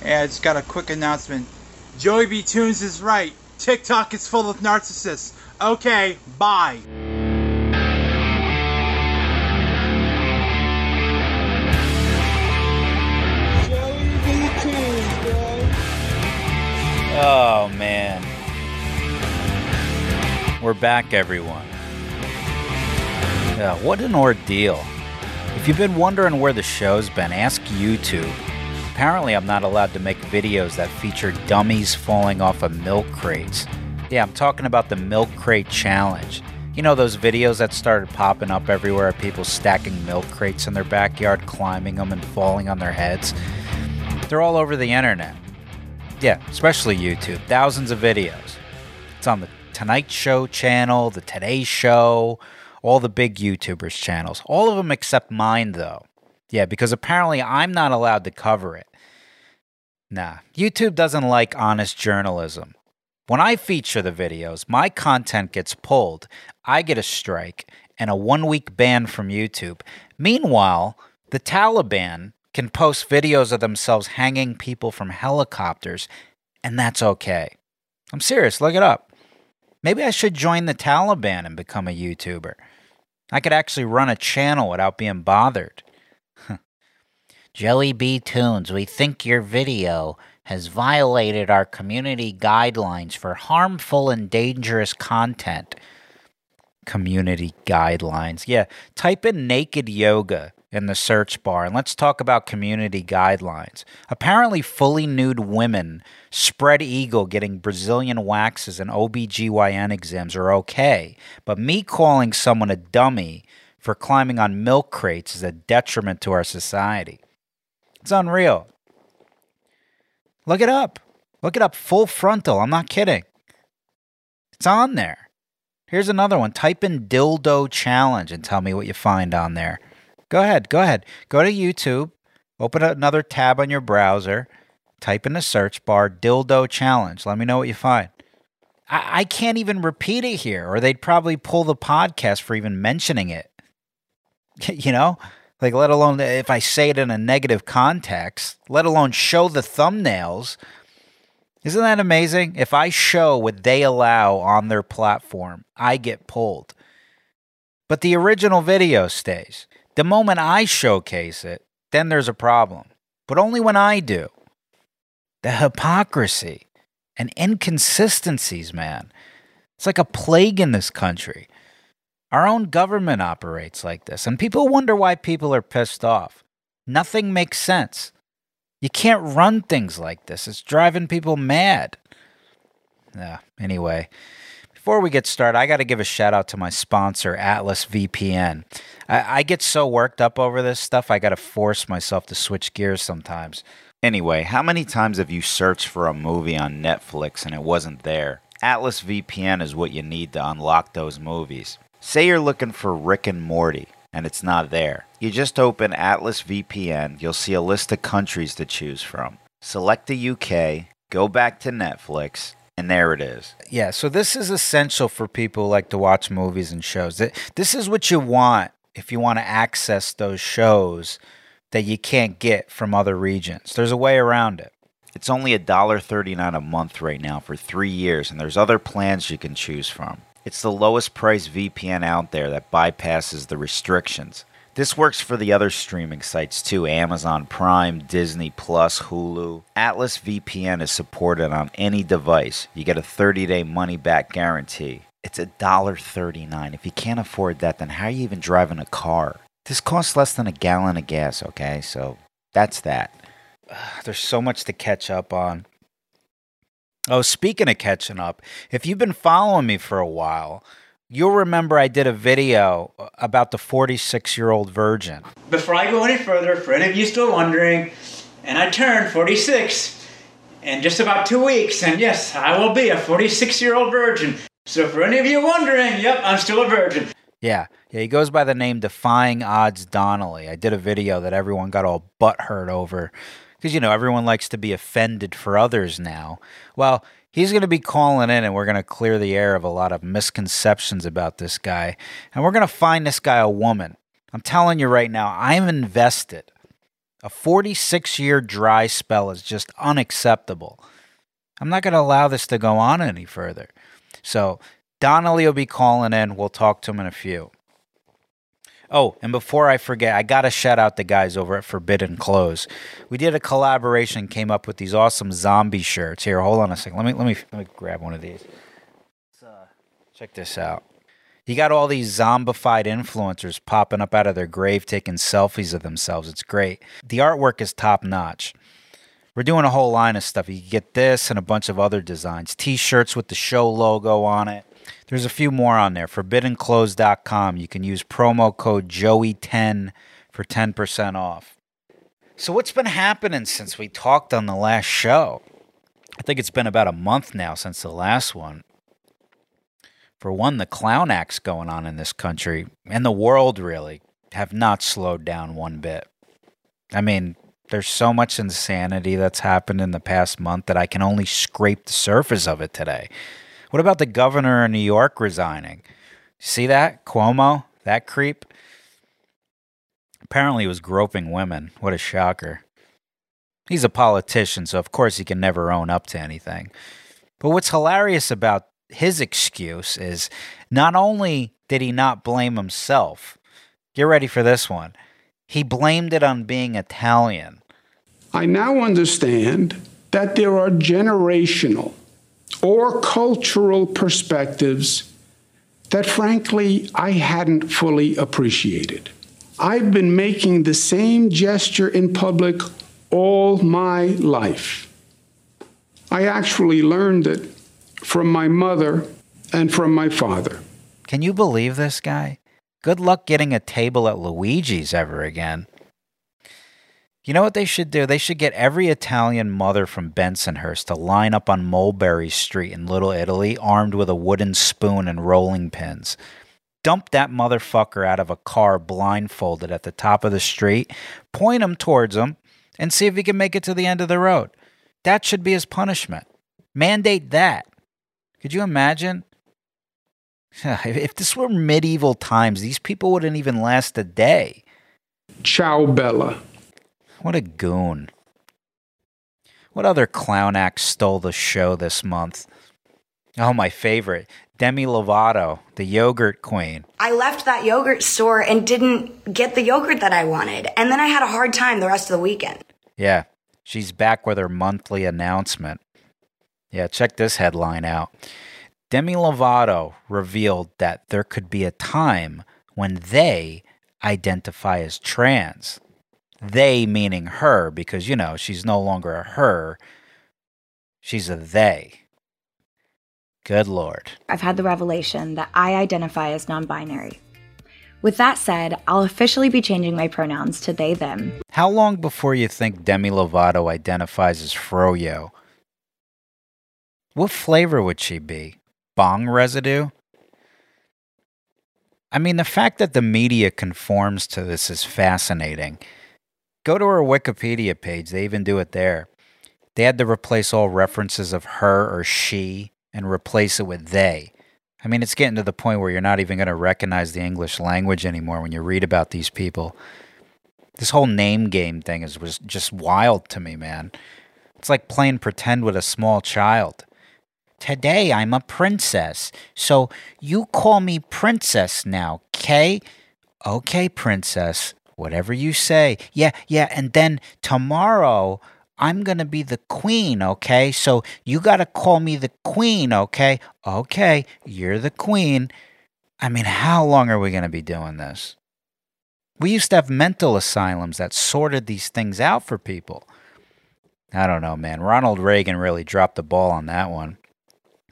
And I just got a quick announcement. Joey B. Toonz is right. TikTok is full of narcissists. Okay, bye. Oh, man. We're back, everyone. Yeah, what an ordeal. If you've been wondering where the show's been, ask YouTube. Apparently, I'm not allowed to make videos that feature dummies falling off of milk crates. Yeah, I'm talking about the Milk Crate Challenge. You know those videos that started popping up everywhere of people stacking milk crates in their backyard, climbing them, and falling on their heads? They're all over the internet. Yeah, especially YouTube. Thousands of videos. It's on the Tonight Show channel, the Today Show, all the big YouTubers' channels. All of them except mine, though. Yeah, because apparently I'm not allowed to cover it. Nah, YouTube doesn't like honest journalism. When I feature the videos, my content gets pulled, I get a strike, and a one week ban from YouTube. Meanwhile, the Taliban can post videos of themselves hanging people from helicopters, and that's okay. I'm serious, look it up. Maybe I should join the Taliban and become a YouTuber. I could actually run a channel without being bothered. Joey B. Toonz, we think your video has violated our community guidelines for harmful and dangerous content. Community guidelines. Yeah, type in naked yoga in the search bar and let's talk about community guidelines. Apparently, fully nude women, spread eagle getting Brazilian waxes and OBGYN exams are okay, but me calling someone a dummy for climbing on milk crates is a detriment to our society. It's unreal. Look it up. Look it up. Full frontal. I'm not kidding. It's on there. Here's another one. Type in dildo challenge and tell me what you find on there. Go ahead. Go ahead. Go to YouTube. Open another tab on your browser. Type in the search bar dildo challenge. Let me know what you find. I, I can't even repeat it here, or they'd probably pull the podcast for even mentioning it. you know? Like, let alone if I say it in a negative context, let alone show the thumbnails. Isn't that amazing? If I show what they allow on their platform, I get pulled. But the original video stays. The moment I showcase it, then there's a problem. But only when I do. The hypocrisy and inconsistencies, man. It's like a plague in this country. Our own government operates like this, and people wonder why people are pissed off. Nothing makes sense. You can't run things like this. It's driving people mad. Yeah, anyway, before we get started, I got to give a shout out to my sponsor, Atlas VPN. I, I get so worked up over this stuff, I got to force myself to switch gears sometimes. Anyway, how many times have you searched for a movie on Netflix and it wasn't there? Atlas VPN is what you need to unlock those movies. Say you're looking for Rick and Morty and it's not there. You just open Atlas VPN, you'll see a list of countries to choose from. Select the UK, go back to Netflix, and there it is. Yeah, so this is essential for people who like to watch movies and shows. This is what you want if you want to access those shows that you can't get from other regions. There's a way around it. It's only $1.39 a month right now for three years, and there's other plans you can choose from. It's the lowest price VPN out there that bypasses the restrictions. This works for the other streaming sites too Amazon Prime, Disney Plus, Hulu. Atlas VPN is supported on any device. You get a 30 day money back guarantee. It's $1.39. If you can't afford that, then how are you even driving a car? This costs less than a gallon of gas, okay? So that's that. There's so much to catch up on. Oh, speaking of catching up, if you've been following me for a while, you'll remember I did a video uh, about the 46 year old virgin. Before I go any further, for any of you still wondering, and I turned 46 in just about two weeks, and yes, I will be a 46 year old virgin. So for any of you wondering, yep, I'm still a virgin. Yeah, yeah, he goes by the name Defying Odds Donnelly. I did a video that everyone got all butthurt over because you know everyone likes to be offended for others now. Well, he's going to be calling in, and we're going to clear the air of a lot of misconceptions about this guy, and we're going to find this guy a woman. I'm telling you right now, I'm invested. A 46 year dry spell is just unacceptable. I'm not going to allow this to go on any further. So, Donnelly will be calling in. We'll talk to him in a few. Oh, and before I forget, I got to shout out the guys over at Forbidden Clothes. We did a collaboration, came up with these awesome zombie shirts. Here, hold on a second. Let me let me let me grab one of these. Uh, check this out. You got all these zombified influencers popping up out of their grave taking selfies of themselves. It's great. The artwork is top notch. We're doing a whole line of stuff. You get this and a bunch of other designs. T-shirts with the show logo on it. There's a few more on there. ForbiddenClothes.com. You can use promo code Joey10 for 10% off. So, what's been happening since we talked on the last show? I think it's been about a month now since the last one. For one, the clown acts going on in this country and the world really have not slowed down one bit. I mean, there's so much insanity that's happened in the past month that I can only scrape the surface of it today. What about the governor of New York resigning? See that? Cuomo? That creep? Apparently he was groping women. What a shocker. He's a politician, so of course he can never own up to anything. But what's hilarious about his excuse is not only did he not blame himself, get ready for this one, he blamed it on being Italian. I now understand that there are generational or cultural perspectives that, frankly, I hadn't fully appreciated. I've been making the same gesture in public all my life. I actually learned it from my mother and from my father. Can you believe this guy? Good luck getting a table at Luigi's ever again. You know what they should do? They should get every Italian mother from Bensonhurst to line up on Mulberry Street in Little Italy armed with a wooden spoon and rolling pins. Dump that motherfucker out of a car blindfolded at the top of the street, point him towards him, and see if he can make it to the end of the road. That should be his punishment. Mandate that. Could you imagine? If this were medieval times, these people wouldn't even last a day. Ciao, Bella. What a goon. What other clown act stole the show this month? Oh, my favorite. Demi Lovato, the yogurt queen. I left that yogurt store and didn't get the yogurt that I wanted. And then I had a hard time the rest of the weekend. Yeah, she's back with her monthly announcement. Yeah, check this headline out. Demi Lovato revealed that there could be a time when they identify as trans. They meaning her, because, you know, she's no longer a her, she's a they. Good Lord. I've had the revelation that I identify as non binary. With that said, I'll officially be changing my pronouns to they, them. How long before you think Demi Lovato identifies as Froyo? What flavor would she be? Bong residue? I mean, the fact that the media conforms to this is fascinating. Go to her Wikipedia page, they even do it there. They had to replace all references of her or she and replace it with they. I mean, it's getting to the point where you're not even going to recognize the English language anymore when you read about these people. This whole name game thing is was just wild to me, man. It's like playing pretend with a small child. Today I'm a princess, so you call me princess now, okay? Okay, princess. Whatever you say. Yeah, yeah, and then tomorrow I'm going to be the queen, okay? So you got to call me the queen, okay? Okay, you're the queen. I mean, how long are we going to be doing this? We used to have mental asylums that sorted these things out for people. I don't know, man. Ronald Reagan really dropped the ball on that one.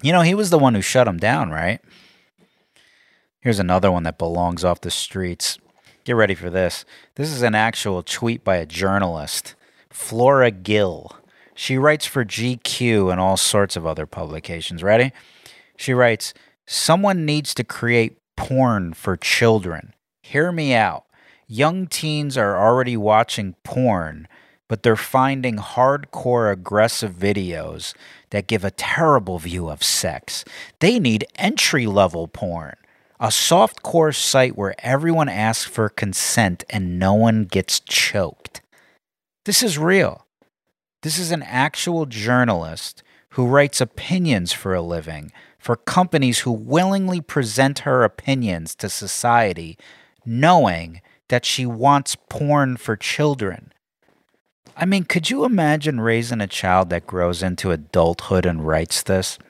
You know, he was the one who shut him down, right? Here's another one that belongs off the streets. Get ready for this. This is an actual tweet by a journalist, Flora Gill. She writes for GQ and all sorts of other publications. Ready? She writes Someone needs to create porn for children. Hear me out. Young teens are already watching porn, but they're finding hardcore aggressive videos that give a terrible view of sex. They need entry level porn, a softcore site where everyone asks for consent and no one gets choked. This is real. This is an actual journalist who writes opinions for a living for companies who willingly present her opinions to society, knowing that she wants porn for children. I mean, could you imagine raising a child that grows into adulthood and writes this?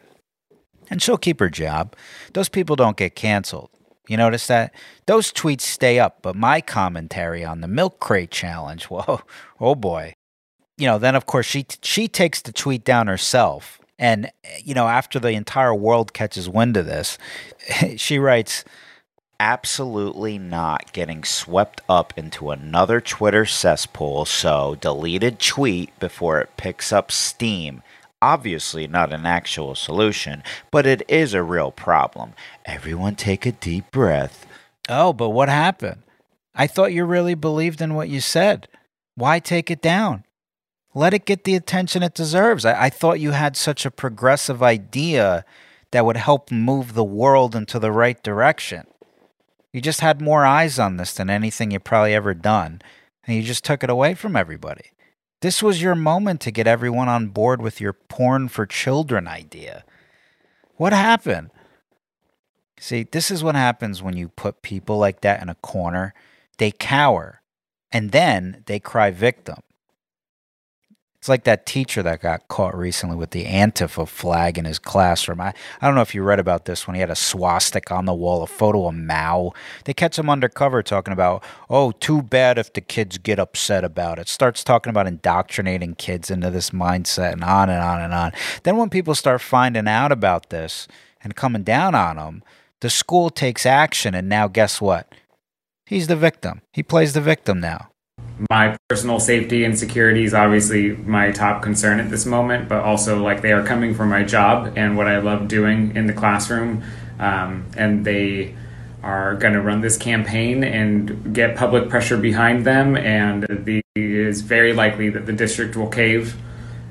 And she'll keep her job. Those people don't get canceled. You notice that? Those tweets stay up, but my commentary on the milk crate challenge, whoa, oh boy. You know, then of course she she takes the tweet down herself. And you know, after the entire world catches wind of this, she writes absolutely not getting swept up into another Twitter cesspool, so deleted tweet before it picks up steam obviously not an actual solution, but it is a real problem. Everyone take a deep breath. Oh, but what happened? I thought you really believed in what you said. Why take it down? Let it get the attention it deserves. I, I thought you had such a progressive idea that would help move the world into the right direction. You just had more eyes on this than anything you probably ever done, and you just took it away from everybody. This was your moment to get everyone on board with your porn for children idea. What happened? See, this is what happens when you put people like that in a corner. They cower and then they cry victim. It's like that teacher that got caught recently with the Antifa flag in his classroom. I, I don't know if you read about this when he had a swastika on the wall, a photo of Mao. They catch him undercover talking about, oh, too bad if the kids get upset about it. Starts talking about indoctrinating kids into this mindset and on and on and on. Then when people start finding out about this and coming down on him, the school takes action. And now guess what? He's the victim. He plays the victim now my personal safety and security is obviously my top concern at this moment, but also like they are coming for my job and what I love doing in the classroom. Um, and they are going to run this campaign and get public pressure behind them. And the, it is very likely that the district will cave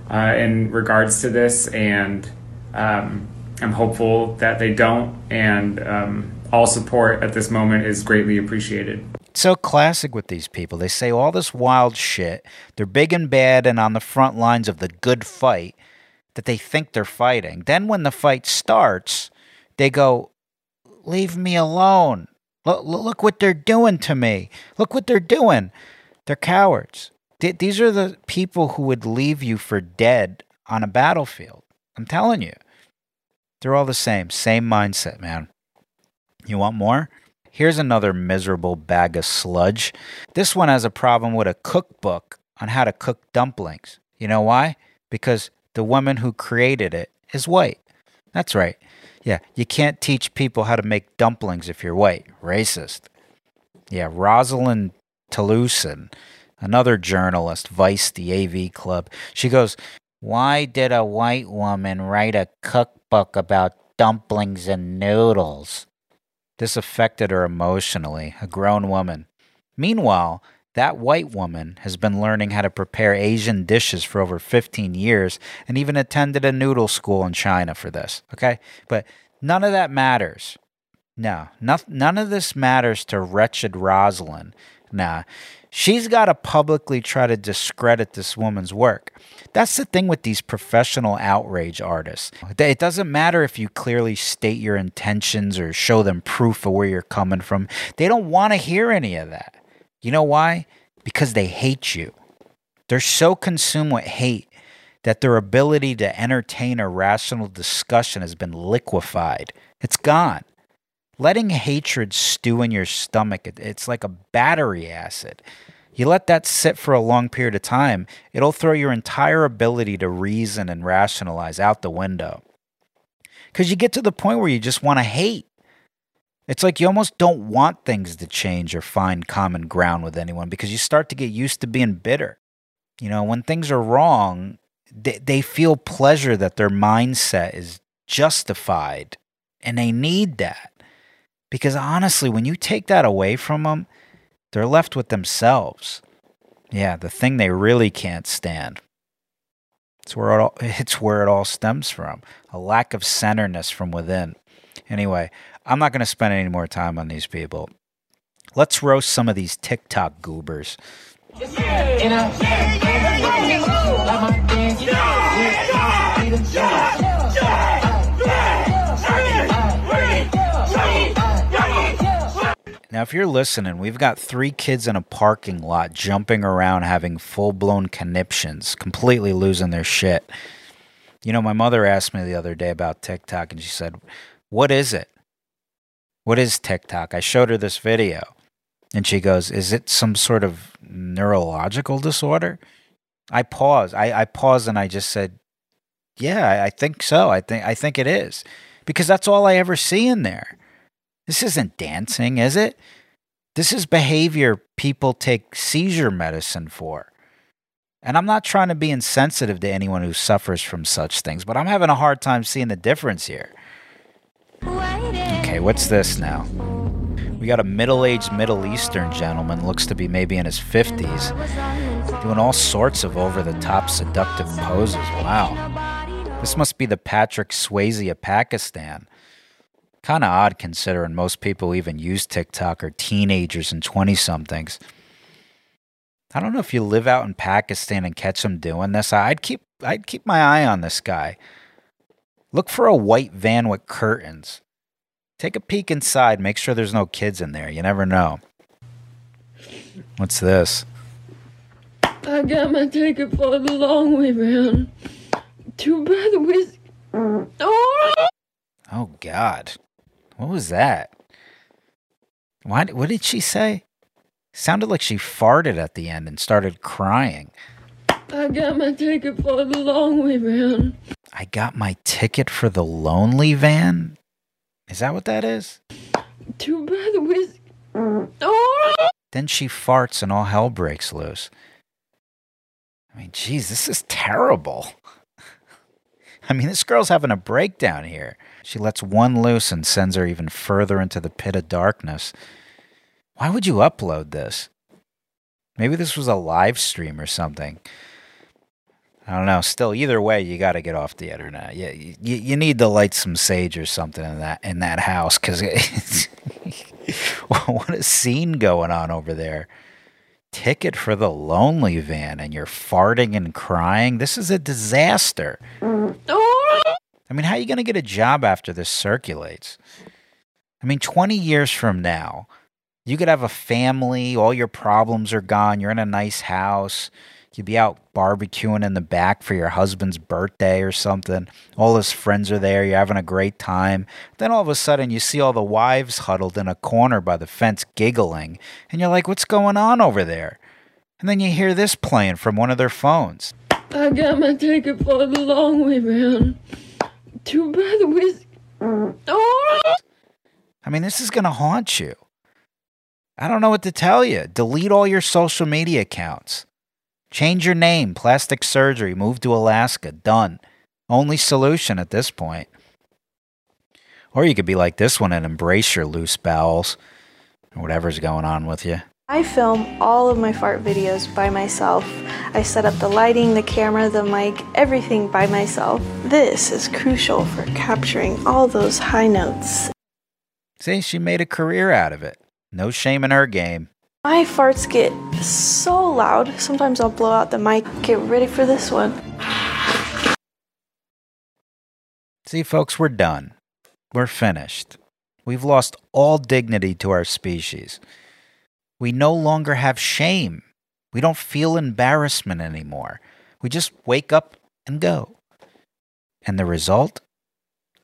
uh, in regards to this. And um, I'm hopeful that they don't. And um, all support at this moment is greatly appreciated so classic with these people. They say all this wild shit. They're big and bad and on the front lines of the good fight that they think they're fighting. Then when the fight starts, they go, Leave me alone. Look, look what they're doing to me. Look what they're doing. They're cowards. These are the people who would leave you for dead on a battlefield. I'm telling you. They're all the same. Same mindset, man. You want more? Here's another miserable bag of sludge. This one has a problem with a cookbook on how to cook dumplings. You know why? Because the woman who created it is white. That's right. Yeah, you can't teach people how to make dumplings if you're white. Racist. Yeah, Rosalind Toulousan, another journalist, Vice, the AV Club. She goes, Why did a white woman write a cookbook about dumplings and noodles? This affected her emotionally, a grown woman. Meanwhile, that white woman has been learning how to prepare Asian dishes for over 15 years and even attended a noodle school in China for this. Okay? But none of that matters. No, no none of this matters to wretched Rosalind. Nah, she's got to publicly try to discredit this woman's work. That's the thing with these professional outrage artists. It doesn't matter if you clearly state your intentions or show them proof of where you're coming from. They don't want to hear any of that. You know why? Because they hate you. They're so consumed with hate that their ability to entertain a rational discussion has been liquefied. It's gone letting hatred stew in your stomach, it's like a battery acid. You let that sit for a long period of time, it'll throw your entire ability to reason and rationalize out the window. Because you get to the point where you just want to hate. It's like you almost don't want things to change or find common ground with anyone because you start to get used to being bitter. You know, when things are wrong, they, they feel pleasure that their mindset is justified and they need that. Because honestly, when you take that away from them, they're left with themselves. Yeah, the thing they really can't stand. It's where it all, it's where it all stems from a lack of centeredness from within. Anyway, I'm not going to spend any more time on these people. Let's roast some of these TikTok goobers. You Now, if you're listening, we've got three kids in a parking lot jumping around having full blown conniptions, completely losing their shit. You know, my mother asked me the other day about TikTok and she said, What is it? What is TikTok? I showed her this video and she goes, Is it some sort of neurological disorder? I paused. I, I paused and I just said, Yeah, I, I think so. I think I think it is. Because that's all I ever see in there. This isn't dancing, is it? This is behavior people take seizure medicine for. And I'm not trying to be insensitive to anyone who suffers from such things, but I'm having a hard time seeing the difference here. Okay, what's this now? We got a middle aged Middle Eastern gentleman, looks to be maybe in his 50s, doing all sorts of over the top seductive poses. Wow. This must be the Patrick Swayze of Pakistan. Kind of odd considering most people even use TikTok are teenagers and 20 somethings. I don't know if you live out in Pakistan and catch them doing this. I'd keep I'd keep my eye on this guy. Look for a white van with curtains. Take a peek inside, make sure there's no kids in there. You never know. What's this? I got my ticket for the long way round. Too bad the whiskey. Oh! Oh God. What was that? Why, what did she say? Sounded like she farted at the end and started crying. I got my ticket for the long way round. I got my ticket for the lonely van? Is that what that is? Too bad the whiskey. Oh! Ah! Then she farts and all hell breaks loose. I mean, geez, this is terrible. I mean, this girl's having a breakdown here. She lets one loose and sends her even further into the pit of darkness. Why would you upload this? Maybe this was a live stream or something. I don't know. Still, either way, you got to get off the internet. Yeah, you, you, you need to light some sage or something in that in that house because what a scene going on over there. Ticket for the lonely van, and you're farting and crying. This is a disaster. I mean, how are you going to get a job after this circulates? I mean, 20 years from now, you could have a family, all your problems are gone, you're in a nice house, you'd be out barbecuing in the back for your husband's birthday or something. All his friends are there, you're having a great time. Then all of a sudden, you see all the wives huddled in a corner by the fence giggling, and you're like, what's going on over there? And then you hear this playing from one of their phones. I got my ticket for the long way round. Too bad. Oh! I mean, this is going to haunt you. I don't know what to tell you. Delete all your social media accounts. Change your name, plastic surgery, move to Alaska. Done. Only solution at this point. Or you could be like this one and embrace your loose bowels or whatever's going on with you. I film all of my fart videos by myself. I set up the lighting, the camera, the mic, everything by myself. This is crucial for capturing all those high notes. See, she made a career out of it. No shame in her game. My farts get so loud, sometimes I'll blow out the mic. Get ready for this one. See, folks, we're done. We're finished. We've lost all dignity to our species. We no longer have shame. We don't feel embarrassment anymore. We just wake up and go. And the result?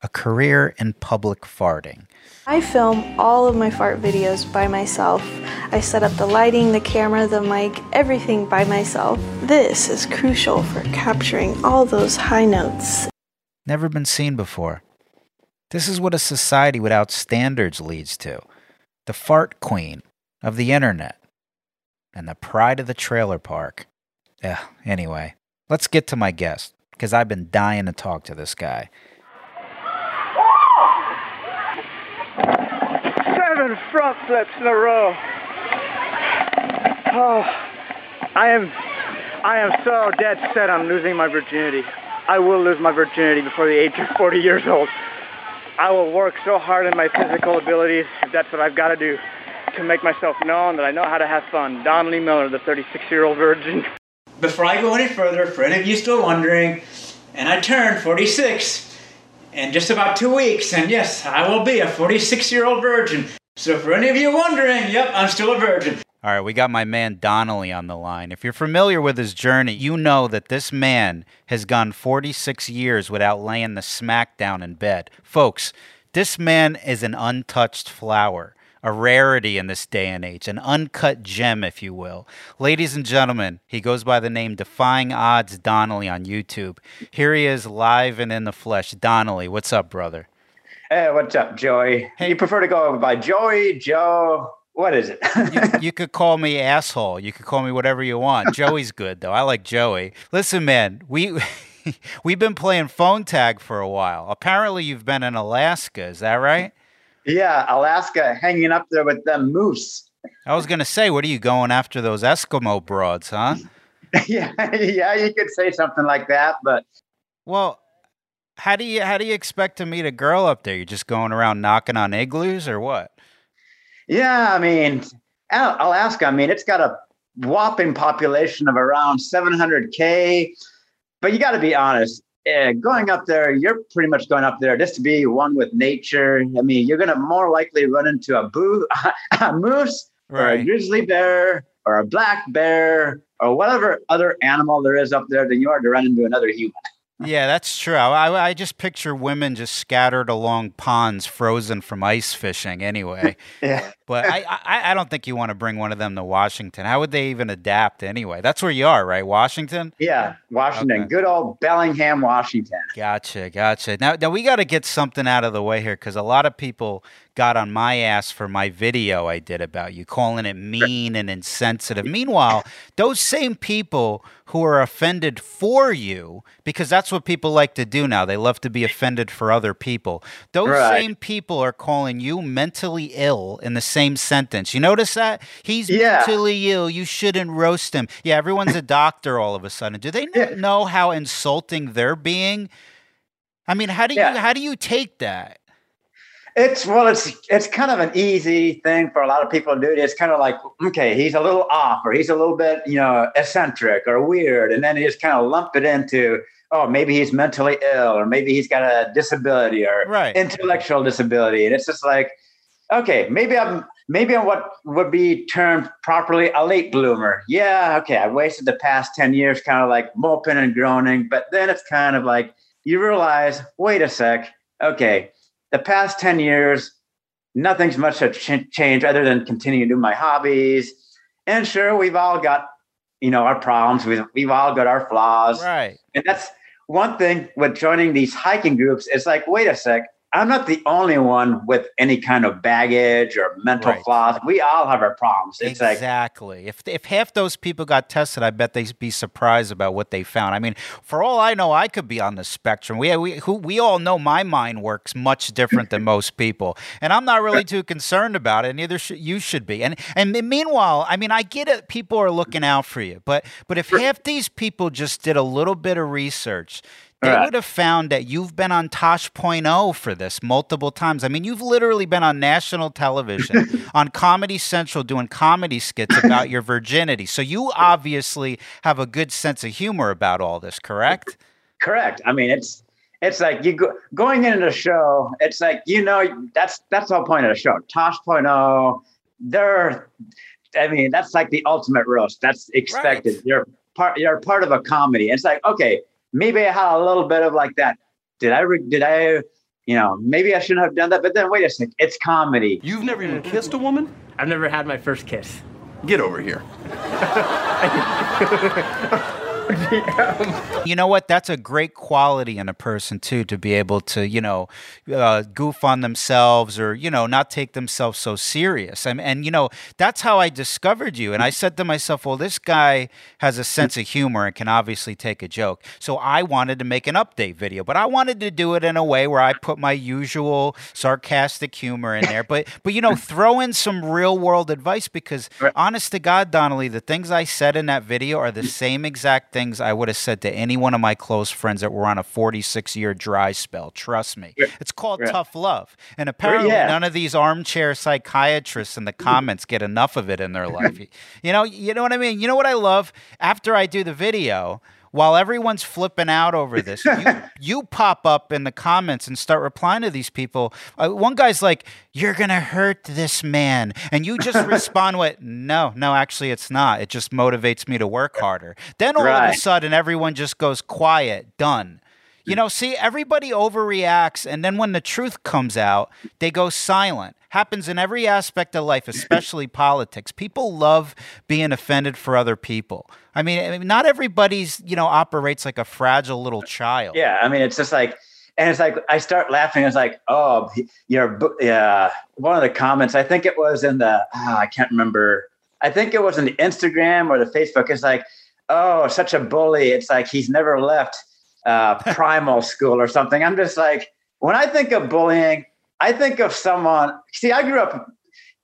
A career in public farting. I film all of my fart videos by myself. I set up the lighting, the camera, the mic, everything by myself. This is crucial for capturing all those high notes. Never been seen before. This is what a society without standards leads to. The fart queen of the internet and the pride of the trailer park. Yeah, anyway, let's get to my guest because I've been dying to talk to this guy. Seven front flips in a row. Oh, I am, I am so dead set on losing my virginity. I will lose my virginity before the age of 40 years old. I will work so hard in my physical abilities that's what I've got to do to make myself known that I know how to have fun. Donnelly Miller, the 36 year old virgin. before I go any further, for any of you still wondering, and I turned 46 in just about two weeks, and yes, I will be a 46 year old virgin. So for any of you wondering, yep, I'm still a virgin. All right, we got my man Donnelly on the line. If you're familiar with his journey, you know that this man has gone 46 years without laying the smack down in bed. Folks, this man is an untouched flower, a rarity in this day and age, an uncut gem, if you will. Ladies and gentlemen, he goes by the name Defying Odds Donnelly on YouTube. Here he is live and in the flesh. Donnelly, what's up, brother? Hey, what's up, Joey? Hey. You prefer to go by Joey, Joe, what is it? you, you, could call me asshole. You could call me whatever you want. Joey's good though. I like Joey. Listen, man, we we've been playing phone tag for a while. Apparently, you've been in Alaska. Is that right? Yeah, Alaska, hanging up there with them moose. I was gonna say, what are you going after those Eskimo broads, huh? yeah, yeah, you could say something like that, but well, how do you how do you expect to meet a girl up there? You're just going around knocking on igloos or what? Yeah, I mean, Alaska, I mean, it's got a whopping population of around 700K. But you got to be honest, uh, going up there, you're pretty much going up there just to be one with nature. I mean, you're going to more likely run into a, boo- a moose right. or a grizzly bear or a black bear or whatever other animal there is up there than you are to run into another human. Yeah, that's true. I, I just picture women just scattered along ponds, frozen from ice fishing. Anyway, yeah. But I, I, I don't think you want to bring one of them to Washington. How would they even adapt anyway? That's where you are, right? Washington. Yeah, Washington. Okay. Good old Bellingham, Washington. Gotcha, gotcha. Now, now we got to get something out of the way here because a lot of people got on my ass for my video I did about you, calling it mean and insensitive. Meanwhile, those same people who are offended for you, because that's what people like to do now, they love to be offended for other people. Those right. same people are calling you mentally ill in the same sentence. You notice that? He's yeah. mentally ill. You shouldn't roast him. Yeah, everyone's a doctor all of a sudden. Do they yeah. know how insulting they're being? I mean, how do yeah. you how do you take that? It's well, it's it's kind of an easy thing for a lot of people to do. It's kind of like, okay, he's a little off, or he's a little bit, you know, eccentric or weird, and then he just kind of lump it into, oh, maybe he's mentally ill, or maybe he's got a disability or right. intellectual disability, and it's just like, okay, maybe I'm maybe I'm what would be termed properly a late bloomer. Yeah, okay, I wasted the past ten years, kind of like moping and groaning, but then it's kind of like you realize, wait a sec, okay the past 10 years, nothing's much have ch- changed other than continuing to do my hobbies. And sure, we've all got, you know, our problems. We've, we've all got our flaws. Right. And that's one thing with joining these hiking groups. is like, wait a sec, I'm not the only one with any kind of baggage or mental right. flaws. We all have our problems. It's exactly. Like, if if half those people got tested, I bet they'd be surprised about what they found. I mean, for all I know, I could be on the spectrum. We we who, we all know my mind works much different than most people, and I'm not really too concerned about it. Neither should you should be. And and meanwhile, I mean, I get it. People are looking out for you, but but if half these people just did a little bit of research they right. would have found that you've been on Tosh.0 for this multiple times. I mean, you've literally been on national television, on Comedy Central, doing comedy skits about your virginity. So you obviously have a good sense of humor about all this, correct? Correct. I mean, it's it's like you go, going into the show. It's like you know that's that's the whole point of the show. Tosh.0. They're, I mean, that's like the ultimate roast. That's expected. Right. You're part. You're part of a comedy. It's like okay maybe I had a little bit of like that. Did I, re- did I, you know, maybe I shouldn't have done that. But then wait a second, it's comedy. You've never even kissed a woman? I've never had my first kiss. Get over here. you know what? That's a great quality in a person too to be able to, you know, uh, goof on themselves or you know not take themselves so serious. And, and you know that's how I discovered you. And I said to myself, well, this guy has a sense of humor and can obviously take a joke. So I wanted to make an update video, but I wanted to do it in a way where I put my usual sarcastic humor in there, but but you know throw in some real world advice because honest to God, Donnelly, the things I said in that video are the same exact thing things I would have said to any one of my close friends that were on a 46 year dry spell. Trust me. It's called Yeah. tough love. And apparently, yeah. none of these armchair psychiatrists in the comments get enough of it in their life. you know, you know what I mean? You know what I love? After I do the video, while everyone's flipping out over this, you, you pop up in the comments and start replying to these people. Uh, one guy's like, You're going to hurt this man. And you just respond with, No, no, actually, it's not. It just motivates me to work harder. Then all of a sudden, everyone just goes quiet, done. You know, see, everybody overreacts, and then when the truth comes out, they go silent. Happens in every aspect of life, especially politics. People love being offended for other people. I mean, I mean, not everybody's, you know, operates like a fragile little child. Yeah, I mean, it's just like, and it's like I start laughing. It's like, oh, your. Yeah, one of the comments. I think it was in the. ah, I can't remember. I think it was in the Instagram or the Facebook. It's like, oh, such a bully. It's like he's never left uh, primal school or something. I'm just like, when I think of bullying, I think of someone. See, I grew up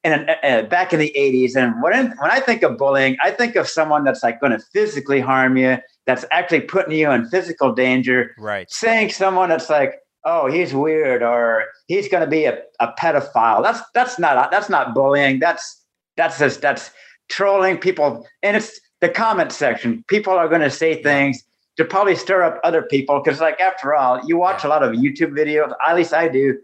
in an, uh, back in the 80s, and when when I think of bullying, I think of someone that's like going to physically harm you, that's actually putting you in physical danger. Right. Saying someone that's like, oh, he's weird or he's going to be a, a pedophile. That's that's not that's not bullying. That's that's just that's trolling people, and it's the comment section. People are going to say things to probably stir up other people because, like, after all, you watch a lot of YouTube videos. At least I do.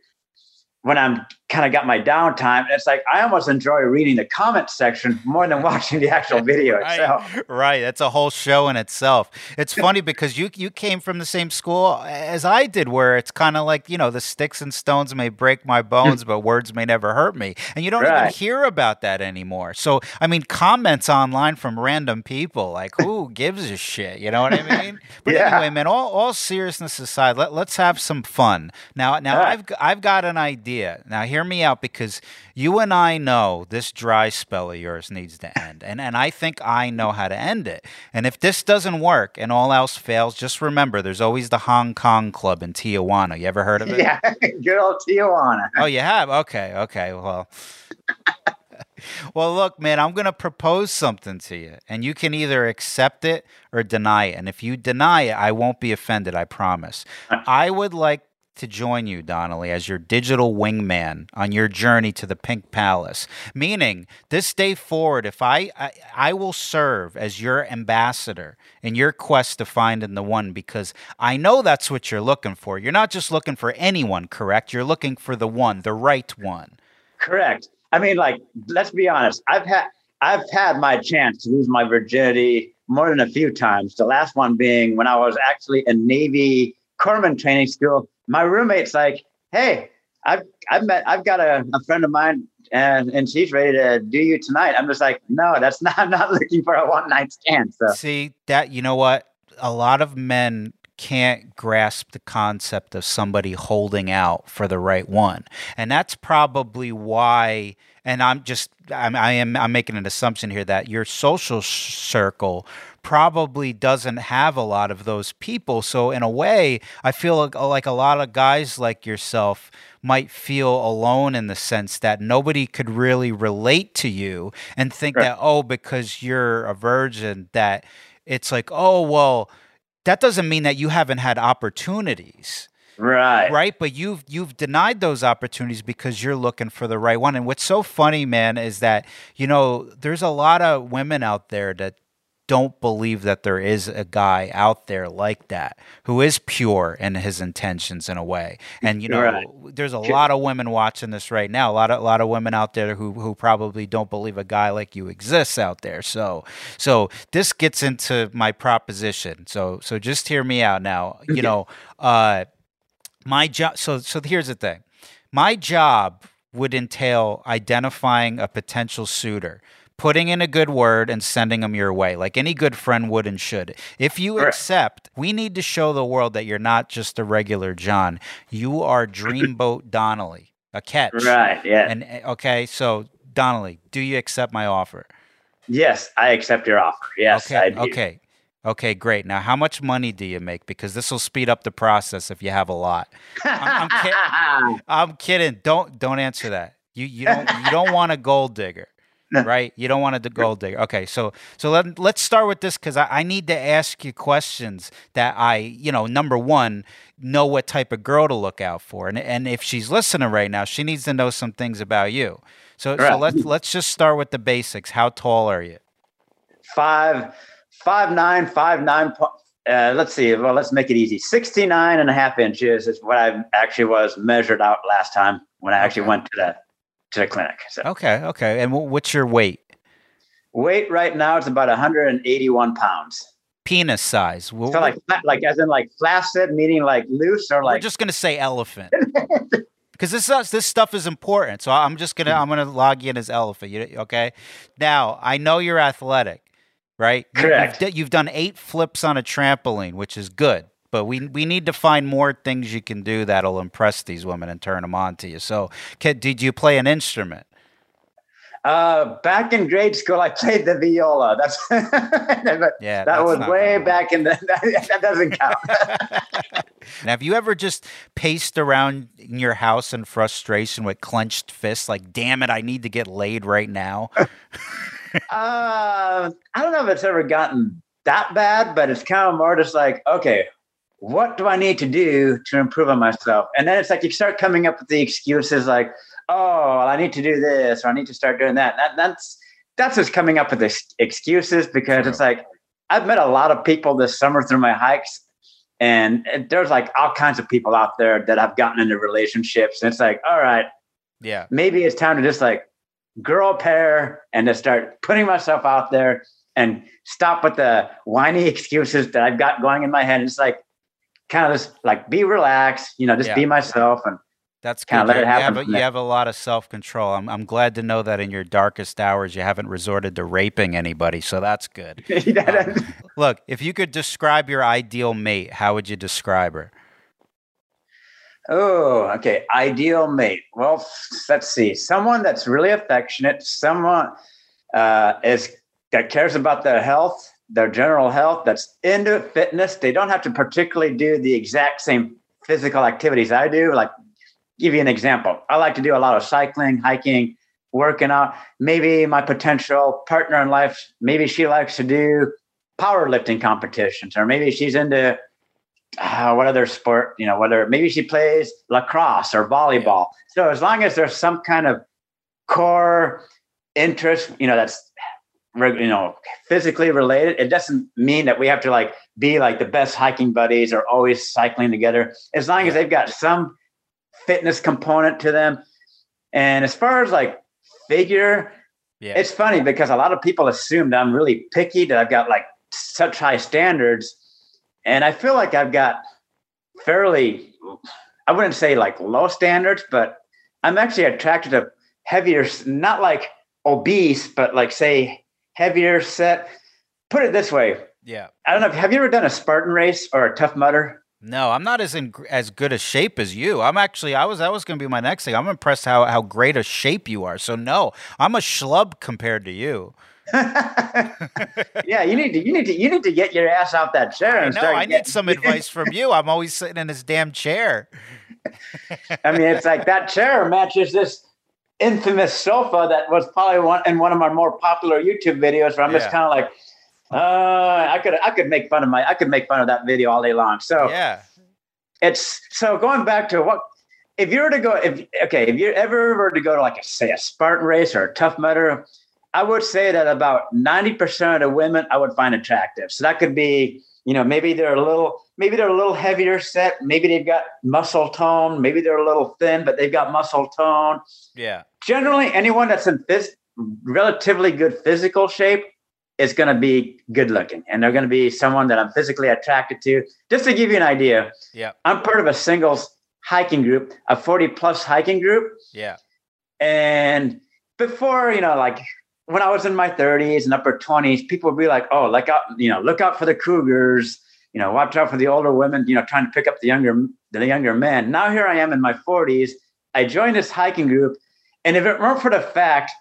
When I'm kind of got my downtime, And it's like I almost enjoy reading the comment section more than watching the actual video itself. Right, right. That's a whole show in itself. It's funny because you you came from the same school as I did, where it's kind of like you know the sticks and stones may break my hmm. bones, but words may never hurt me, and you don't even hear about that anymore. So I mean, comments online from random people, like who gives a shit? You know what I mean? But Yeah. anyway, man, all, all seriousness aside, let, let's have some fun. Now, now right. I've I've got an idea. Now, hear me out because you and I know this dry spell of yours needs to end, and and I think I know how to end it. And if this doesn't work and all else fails, just remember there's always the Hong Kong Club in Tijuana. You ever heard of it? Yeah, good old Tijuana. Oh, you have? Okay, okay. Well, well, look, man, I'm going to propose something to you, and you can either accept it or deny it. And if you deny it, I won't be offended, I promise. I would like to join you, Donnelly, as your digital wingman on your journey to the Pink Palace. Meaning, this day forward, if I, I I will serve as your ambassador in your quest to finding the one, because I know that's what you're looking for. You're not just looking for anyone, correct? You're looking for the one, the right one. Correct. I mean, like, let's be honest. I've had I've had my chance to lose my virginity more than a few times. The last one being when I was actually in Navy corpsman training school. My roommate's like, "Hey, I've I've met I've got a, a friend of mine and and she's ready to do you tonight." I'm just like, "No, that's not. I'm not looking for a one night stand." So See that you know what? A lot of men can't grasp the concept of somebody holding out for the right one, and that's probably why. And I'm just I'm, I am I'm making an assumption here that your social circle probably doesn't have a lot of those people. So in a way, I feel like, like a lot of guys like yourself might feel alone in the sense that nobody could really relate to you and think Right. that oh because you're a virgin that it's like oh well that doesn't mean that you haven't had opportunities right, right? But you've you've denied those opportunities because you're looking for the right one. And what's so funny man is that you know there's a lot of women out there that don't believe that there is a guy out there like that who is pure in his intentions in a way. And you know Right. there's a lot of women watching this right now a lot of a lot of women out there who who probably don't believe a guy like you exists out there. So so this gets into my proposition. So so just hear me out now. You know uh my job so so here's the thing. My job would entail identifying a potential suitor putting in a good word and sending them your way like any good friend would and should if you Right. accept we need to show the world that you're not just a regular john you are dreamboat donnelly a catch Right, yeah. and uh, okay so donnelly do you accept my offer yes, I accept your offer. Yes, okay I do. okay okay great now how much money do you make because this will speed up the process if you have a lot I'm, I'm, kid- I'm kidding. Don't don't answer that. You you don't you don't want a gold digger. Right? You don't want a gold digger. Okay, so so let, let's start with this because I, I need to ask you questions that I, you know, number one, know what type of girl to look out for, and and if she's listening right now, she needs to know some things about you. So so let's let's just start with the basics. How tall are you? five five nine five nine uh, let's see well let's make it easy 69 and a half inches is what i actually was measured out last time when i actually went to the to the clinic so Okay, okay, and wh- what's your weight? weight right now is about 181 pounds Penis size. Wh- so like like as in like flaccid meaning like loose or We're like just gonna say elephant. Because this is- this stuff is important, so I'm just gonna hmm. I'm gonna log you in as elephant. You, okay? Now I know you're athletic, right? Correct. You've, d- you've done eight flips on a trampoline, which is good. But we we need to find more things you can do that'll impress these women and turn them on to you. So, kid, did you play an instrument? uh back in grade school i played the viola that's Yeah, that that's was way back in the that doesn't count And have you ever just paced around in your house in frustration with clenched fists, like, "Damn it, I need to get laid right now"? Uh, I don't know if it's ever gotten that bad, but it's kind of more just like, okay, what do I need to do to improve on myself? And then it's like you start coming up with the excuses like, oh, well, I need to do this or I need to start doing that. that that's that's just coming up with ex- excuses because it's like I've met a lot of people this summer through my hikes, and there's like all kinds of people out there that I've gotten into relationships. And it's like, all right, Yeah. maybe it's time to just like girl pair and to start putting myself out there and stop with the whiny excuses that I've got going in my head. It's like kind of just like be relaxed, you know, just Yeah. be myself and That's Kinda good. let it you, happen have a, you have a lot of self control. I'm, I'm glad to know that in your darkest hours you haven't resorted to raping anybody. So that's good. Um, look, if you could describe your ideal mate, how would you describe her? Oh, okay. Ideal mate. Well, let's see. Someone that's really affectionate. Someone uh, is that cares about their health, their general health. That's into fitness. They don't have to particularly do the exact same physical activities I do. Like, give you an example. I like to do a lot of cycling, hiking, working out. Maybe my potential partner in life. Maybe she likes to do powerlifting competitions, or maybe she's into uh, what other sport, you know, whether maybe she plays lacrosse or volleyball. So as long as there's some kind of core interest, you know, that's you know physically related, it doesn't mean that we have to like be like the best hiking buddies or always cycling together. As long as they've got some fitness component to them. And as far as like figure, Yeah. it's funny because a lot of people assume that I'm really picky, that I've got like such high standards. And I feel like I've got fairly, I wouldn't say like low standards, but I'm actually attracted to heavier, not like obese, but like say heavier set. Put it this way. Yeah. I don't know. Have you ever done a Spartan race or a Tough Mudder? No, I'm not as in as good a shape as you. I'm actually I was that was going to be my next thing. I'm impressed how how great a shape you are. So no, I'm a schlub compared to you. yeah, you need to you need to you need to get your ass off that chair I know. I need getting- some advice from you. I'm always sitting in this damn chair. I mean, it's like that chair matches this infamous sofa that was probably one in one of my more popular YouTube videos. Where I'm just kind of like, uh, I could I could make fun of my I could make fun of that video all day long. So Yeah. it's so going back to what if you were to go if okay if you ever were to go to like a say a Spartan race or a Tough Mudder, I would say that about ninety percent of the women I would find attractive. So that could be you know maybe they're a little maybe they're a little heavier set, maybe they've got muscle tone, maybe they're a little thin but they've got muscle tone. Yeah. Generally, anyone that's in this relatively good physical shape is going to be good looking, and they're going to be someone that I'm physically attracted to. Just to give you an idea, Yeah. I'm part of a singles hiking group, a 40 plus hiking group. Yeah. And before, you know, like when I was in my 30s and upper 20s, people would be like, oh, look out, you know, look out for the cougars, you know, watch out for the older women, you know, trying to pick up the younger the younger men. Now here I am in my 40s. I joined this hiking group. And if it weren't for the fact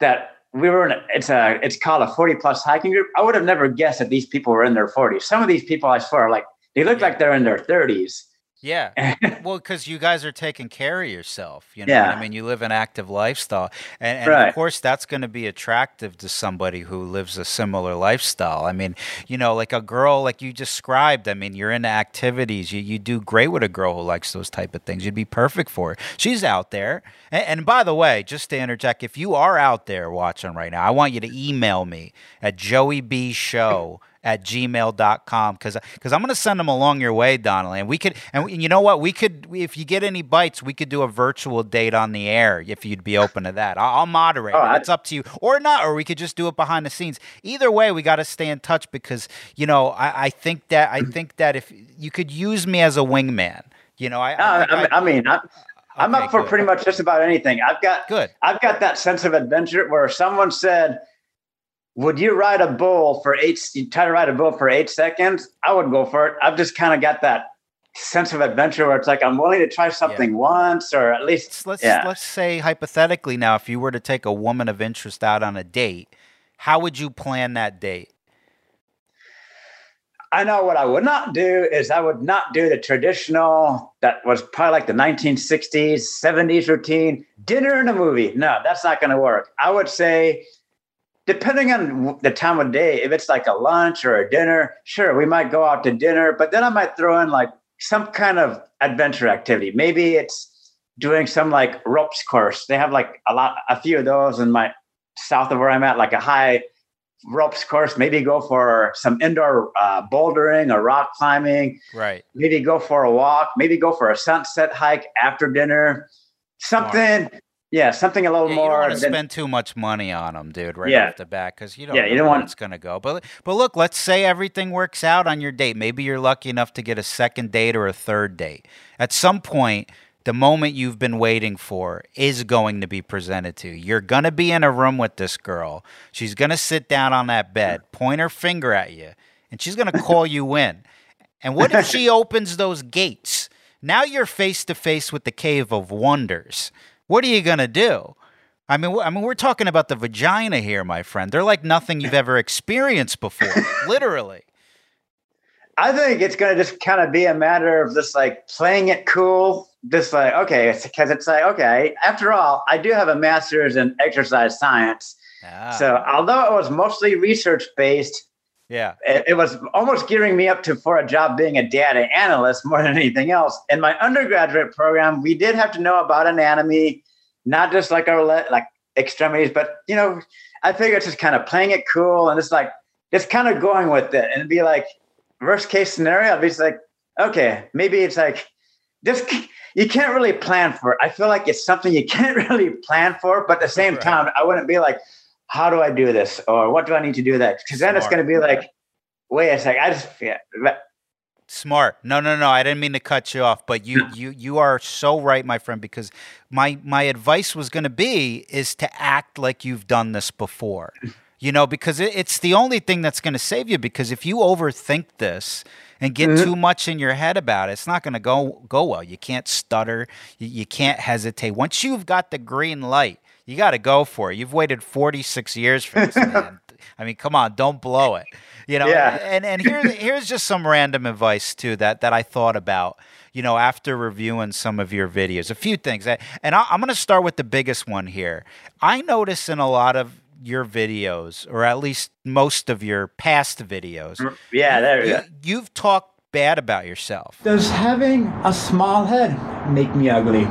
that we were in a, it's a it's called a 40 plus hiking group, I would have never guessed that these people were in their 40s. Some of these people I swear are like they look like they're in their 30s. Yeah. well, because you guys are taking care of yourself. You know, Yeah. I mean, you live an active lifestyle, and, and Right. of course, that's going to be attractive to somebody who lives a similar lifestyle. I mean, you know, like a girl like you described. I mean, you're into activities. You you do great with a girl who likes those type of things. You'd be perfect for her. She's out there. And, and by the way, just to interject, if you are out there watching right now, I want you to email me at joeybshow at gmail.com because because i'm going to send them along your way donnelly and we could and you know what we could if you get any bites we could do a virtual date on the air if you'd be open to that i'll, I'll moderate Oh, it's up to you or not or we could just do it behind the scenes either way we got to stay in touch because you know I, I think that i think that if you could use me as a wingman you know i, I, I, I mean, I, I'm Okay, up for good. pretty much just about anything. I've got Good. I've got that sense of adventure where someone said, "Would you ride a bull for eight? You try to ride a bull for eight seconds? I would go for it." I've just kind of got that sense of adventure where it's like I'm willing to try something once, or at least let's yeah. let's say hypothetically now if you were to take a woman of interest out on a date how would you plan that date I know what I would not do is I would not do the traditional that was probably like the 1960s, 70s routine dinner and a movie. No, that's not going to work. I would say, depending on the time of day, if it's like a lunch or a dinner, sure, we might go out to dinner, but then I might throw in like some kind of adventure activity. Maybe it's doing some like ropes course. They have like a lot, a few of those in my south of where I'm at, like a high ropes course. Maybe go for some indoor uh, bouldering or rock climbing. right Maybe go for a walk. Maybe go for a sunset hike after dinner. Something, yeah, something a little Yeah, you don't more. want to than- spend too much money on them, dude, right Yeah. off the bat, because you don't Yeah, know you don't where want- it's going to go. But but look, let's say everything works out on your date. Maybe you're lucky enough to get a second date or a third date. At some point, the moment you've been waiting for is going to be presented to you. You're going to be in a room with this girl. She's going to sit down on that bed, point her finger at you, and she's going to call you in. And what if she opens those gates? Now you're face to face with the cave of wonders. What are you going to do? I mean, I mean, we're talking about the vagina here, my friend. They're like nothing you've ever experienced before, literally. I think it's going to just kind of be a matter of just like playing it cool. Just like, okay, because it's like, okay, after all, I do have a master's in exercise science. Ah, So, although it was mostly research based, yeah, it, it was almost gearing me up to for a job being a data analyst more than anything else. In my undergraduate program, we did have to know about anatomy, not just like our le- like extremities, but you know, I figure it's just kind of playing it cool and it's like just kind of going with it and be like worst case scenario. I'd be just like, okay, maybe it's like just you can't really plan for it. I feel like it's something you can't really plan for, but at the same time, I wouldn't be like, how do I do this or what do I need to do that? Because then it's going to be like, wait a second, I just yeah, Smart. No, no, no. I didn't mean to cut you off, but you, you, you are so right, my friend. Because my my advice was going to be is to act like you've done this before. You know, because it, it's the only thing that's going to save you. Because if you overthink this and get Mhm. too much in your head about it, it's not going to go go well. You can't stutter. You, you can't hesitate. Once you've got the green light, you got to go for it. You've waited forty six years for this, man. I mean, come on, don't blow it. You know, Yeah. and and here, here's just some random advice too that that I thought about. You know, after reviewing some of your videos, a few things, I- and I, I'm going to start with the biggest one here. I notice in a lot of your videos, or at least most of your past videos, mm, yeah, there you, go. you've talked bad about yourself. Does having a small head make me ugly?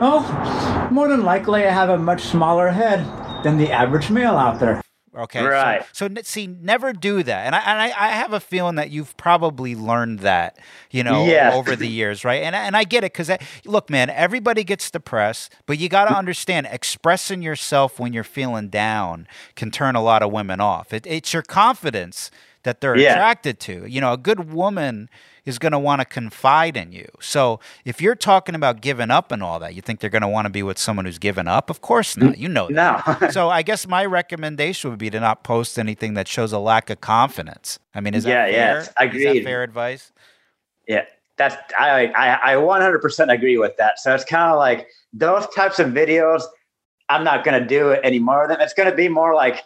Well, more than likely, I have a much smaller head than the average male out there. Okay, so- Right. So, n- see, never do that, and I and I, I have a feeling that you've probably learned that, you know, Yes. over the years, right? And I- and I get it because look, man, everybody gets depressed, but you got to mm. understand, expressing yourself when you're feeling down can turn a lot of women off. It, it's your confidence that they're Yeah. attracted to. You know, a good woman is going to want to confide in you. So if you're talking about giving up and all that, you think they're going to want to be with someone who's given up? Of course not. You know that. No. so I guess my recommendation would be to not post anything that shows a lack of confidence. I mean, is Yeah, that yeah, fair? it's- Is that fair advice? Yeah, that's I I I 100% agree with that. So it's kind of like those types of videos. I'm not going to do it anymore. Then it's going to be more like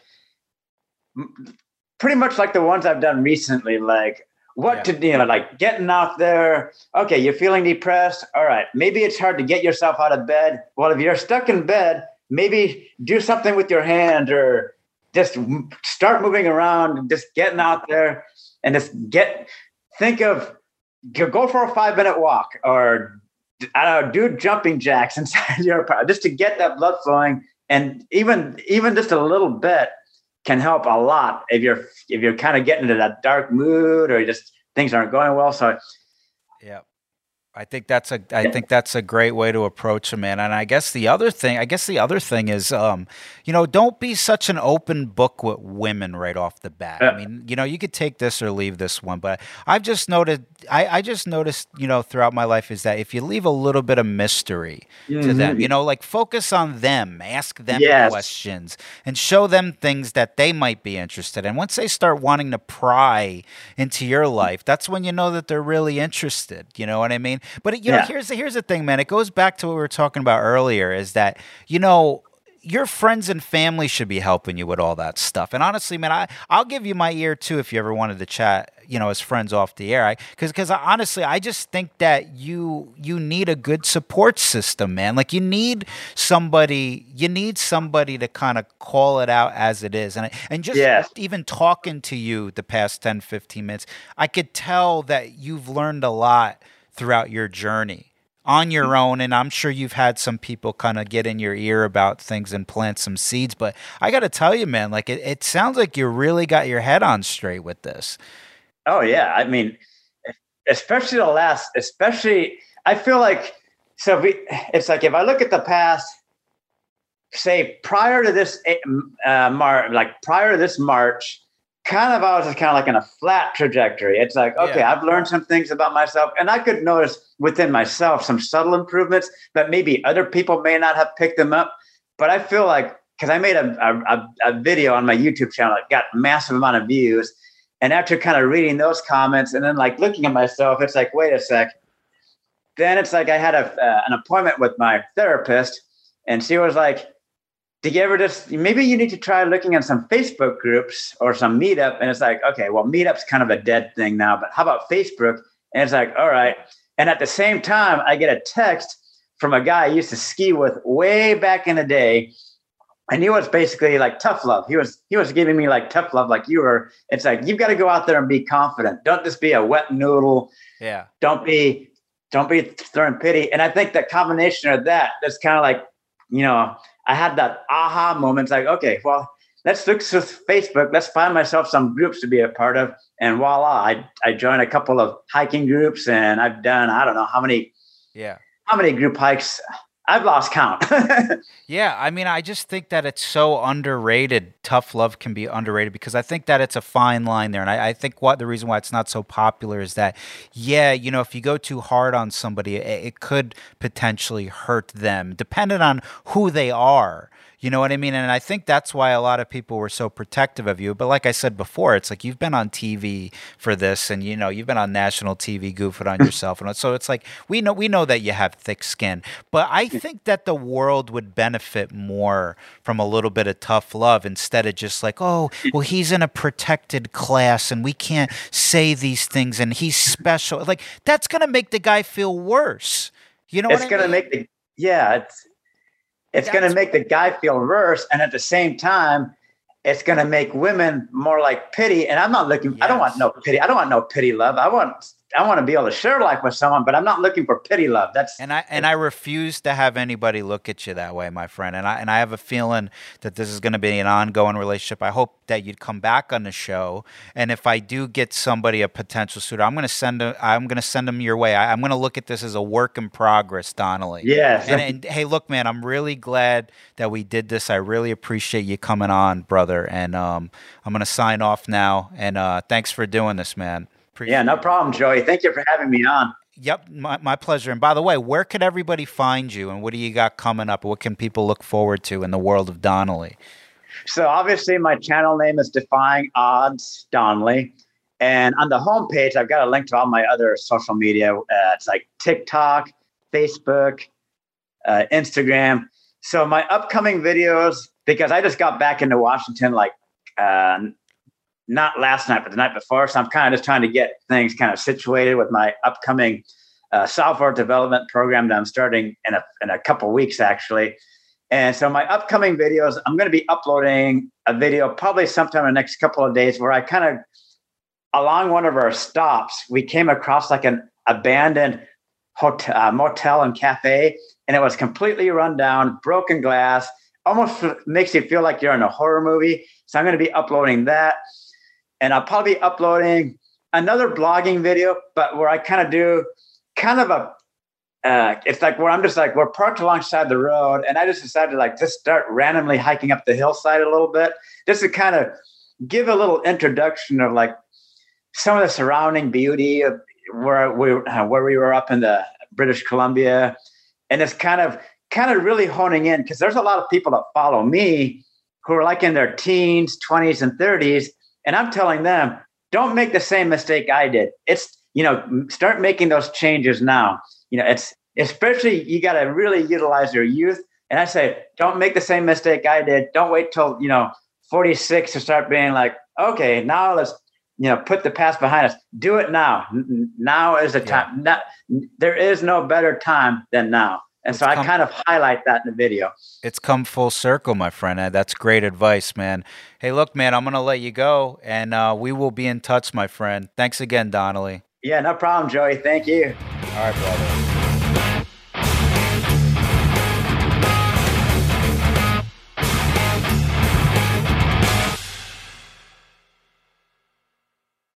pretty much like the ones I've done recently. Like what to do, you know, like getting out there. Okay, you're feeling depressed. All right, maybe it's hard to get yourself out of bed. Well, if you're stuck in bed, maybe do something with your hand or just start moving around and just getting out there and just get think of go- go for a five minute walk or I don't know, do jumping jacks inside your apartment just to get that blood flowing. And even even just a little bit can help a lot if you're if you're kind of getting into that dark mood or just things aren't going well. So Yeah. I think that's a I think that's a great way to approach them, man. And I guess the other thing, I guess the other thing is, um, you know, don't be such an open book with women right off the bat. I mean, you know, you could take this or leave this one, but I've just noted, I, I just noticed, you know, throughout my life is that if you leave a little bit of mystery to them, Mhm. you know, like focus on them, ask them Yes. questions, and show them things that they might be interested in. Once they start wanting to pry into your life, that's when you know that they're really interested. You know what I mean? But you know, Yeah. here's the, here's the thing, man. It goes back to what we were talking about earlier. Is that you know your friends and family should be helping you with all that stuff. And honestly, man, I I'll give you my ear too if you ever wanted to chat. You know, as friends off the air, because because honestly, I just think that you you need a good support system, man. Like you need somebody, you need somebody to kind of call it out as it is, and and just Yes. even talking to you the past 10, 15 minutes, I could tell that you've learned a lot throughout your journey on your own. And I'm sure you've had some people kind of get in your ear about things and plant some seeds. But I got to tell you, man, like it, it sounds like you really got your head on straight with this. Oh yeah, I mean, especially the last, especially I feel like so. We, it's like if I look at the past, say prior to this uh, Mar, like prior to this March, kind of I was just kind of like in a flat trajectory. It's like okay, Yeah. I've learned some things about myself, and I could notice within myself some subtle improvements that maybe other people may not have picked them up. But I feel like because I made a, a, a- a video on my YouTube channel that got massive amount of views. And after kind of reading those comments and then like looking at myself, it's like, wait a sec. Then it's like I had a, uh, an appointment with my therapist, and she was like, "Did you ever just maybe you need to try looking at some Facebook groups or some Meetup?" And it's like, okay, well, Meetup's kind of a dead thing now, but how about Facebook? And it's like, all right. And at the same time, I get a text from a guy I used to ski with way back in the day, and he was basically like tough love. He was he was giving me like tough love, like you were. It's like you've got to go out there and be confident. Don't just be a wet noodle. Yeah. Don't be don't be throwing pity. And I think that combination of that, that's kind of like, you know, I had that aha moment. Like, okay, well, let's look to Facebook. Let's find myself some groups to be a part of. And voila, I I joined a couple of hiking groups, and I've done I don't know how many Yeah. how many group hikes. I've lost count. Yeah, I mean, I just think that it's so underrated. Tough love can be underrated because I think that it's a fine line there, and I, I think what the reason why it's not so popular is that, yeah, you know, if you go too hard on somebody, it, it could potentially hurt them, depending on who they are. You know what I mean? And I think that's why a lot of people were so protective of you. But like I said before, it's like you've been on TV for this, and you know you've been on national TV goofing on yourself, and so it's like we know we know that you have thick skin. But I think that the world would benefit more from a little bit of tough love instead of just like, oh, well, he's in a protected class, and we can't say these things, and he's special. Like that's gonna make the guy feel worse. You know it's what I gonna mean? make the yeah it's it's gonna make the guy feel worse and at the same time it's gonna make women more like pity and i'm not looking i don't want no pity i don't want no pity love i want i want to be able to share life with someone but i'm not looking for pity love that's And I and I refuse to have anybody look at you that way, my friend. And I and I have a feeling that this is going to be an ongoing relationship. I hope that you'd come back on the show. And if I do get somebody a potential suitor, I'm going to send a, I'm going to send them your way. I, I'm going to look at this as a work in progress, Donnelly. Yes. And, and hey, look, man, I'm really glad that we did this. I really appreciate you coming on, brother. And um, I'm going to sign off now. And uh, thanks for doing this, man. Yeah no problem joey thank you for having me on Yep, my, my pleasure. And by the way, where can everybody find you and what do you got coming up? What can people look forward to in the world of Donnelly? So obviously, my channel name is Defying Odds Donnelly, and on the homepage, I've got a link to all my other social media. Uh, it's like TikTok, Facebook, uh, Instagram. So my upcoming videos, because I just got back into Washington like uh, not last night, but the night before. So I'm kind of just trying to get things kind of situated with my upcoming uh, software development program that I'm starting in a, in a couple weeks, actually. And so my upcoming videos, I'm going to be uploading a video probably sometime in the next couple of days where I kind of, along one of our stops, we came across like an abandoned hotel, uh, motel and cafe, and it was completely run down, broken glass, almost makes you feel like you're in a horror movie. So I'm going to be uploading that. And I'll probably be uploading another blogging video, but where I kind of do kind of a uh, it's like where I'm just like we're parked alongside the road, and I just decided to like just start randomly hiking up the hillside a little bit, just to kind of give a little introduction of like some of the surrounding beauty of where we uh, where we were up in the British Columbia, and it's kind of kind of really honing in because there's a lot of people that follow me who are like in their teens, 20s, and 30s, and I'm telling them don't make the same mistake I did. It's you know start making those changes now you know, it's especially you got to really utilize your youth. And I say, don't make the same mistake I did. Don't wait till you know 46 to start being like, okay, now let's you know put the past behind us. Do it now. Now is the time. Not, there is no better time than now. And so I kind of highlight that in the video. It's come full circle, my friend. That's great advice, man. Hey, look, man, I'm going to let you go, and uh, we will be in touch, my friend. Thanks again, Donnelly. Yeah, no problem, Joey. Thank you. All right, brother.